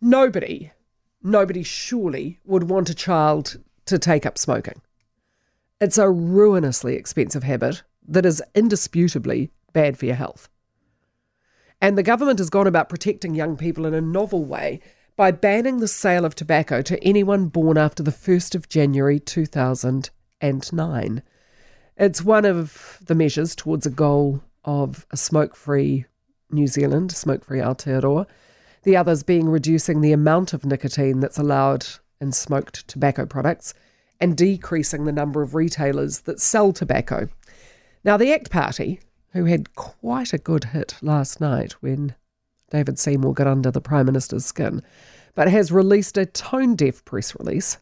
Nobody, nobody surely would want a child to take up smoking. It's a ruinously expensive habit that is indisputably bad for your health. And the government has gone about protecting young people in a novel way by banning the sale of tobacco to anyone born after the 1st of January 2009. It's one of the measures towards a goal of a smoke free New Zealand, smoke free Aotearoa. The others being reducing the amount of nicotine that's allowed in smoked tobacco products and decreasing the number of retailers that sell tobacco. Now, the ACT Party, who had quite a good hit last night when David Seymour got under the Prime Minister's skin, but has released a tone deaf press release.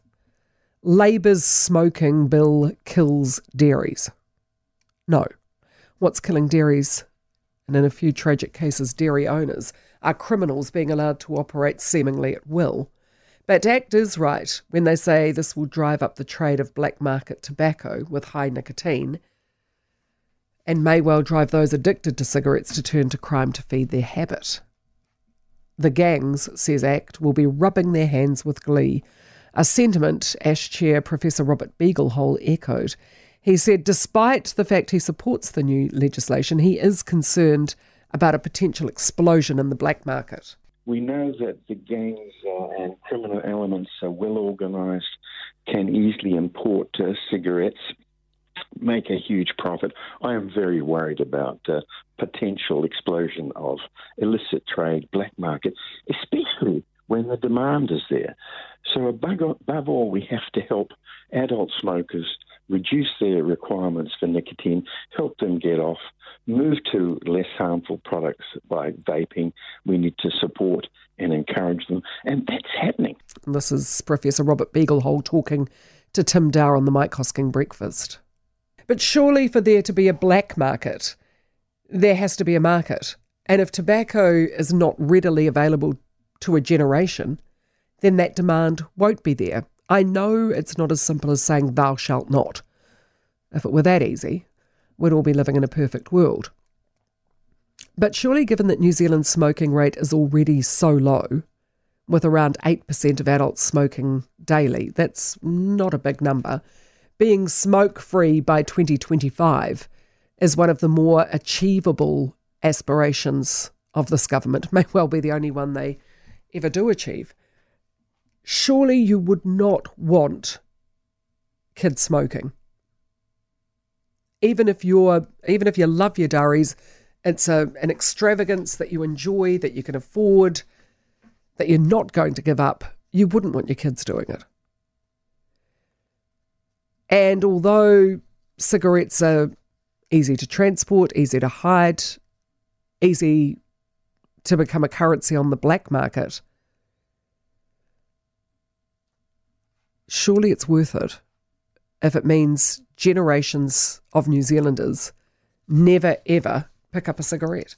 Labour's smoking bill kills dairies. No. What's killing dairies, and in a few tragic cases, dairy owners, are criminals being allowed to operate seemingly at will. But ACT is right when they say this will drive up the trade of black market tobacco with high nicotine and may well drive those addicted to cigarettes to turn to crime to feed their habit. The gangs, says ACT, will be rubbing their hands with glee, a sentiment ASH Chair Professor Robert Beaglehole echoed. He said, despite the fact he supports the new legislation, he is concerned about a potential explosion in the black market. We know that the gangs uh, and criminal elements are well organised, can easily import uh, cigarettes make a huge profit. I am very worried about the potential explosion of illicit trade, black market, especially when the demand is there. So, above all, we have to help adult smokers reduce their requirements for nicotine, help them get off, move to less harmful products by vaping. We need to support and encourage them, and that's happening. This is Professor Robert Beaglehole talking to Tim Dower on the Mike Hosking Breakfast. But surely for there to be a black market, there has to be a market. And if tobacco is not readily available to a generation, then that demand won't be there. I know it's not as simple as saying thou shalt not. If it were that easy, we'd all be living in a perfect world. But surely, given that New Zealand's smoking rate is already so low, with around 8% of adults smoking daily, that's not a big number being smoke free by 2025 is one of the more achievable aspirations of this government, may well be the only one they ever do achieve. Surely you would not want kids smoking. Even if you're even if you love your durries, it's a, an extravagance that you enjoy, that you can afford, that you're not going to give up. You wouldn't want your kids doing it. And although cigarettes are easy to transport, easy to hide, easy to become a currency on the black market, surely it's worth it if it means generations of New Zealanders never ever pick up a cigarette.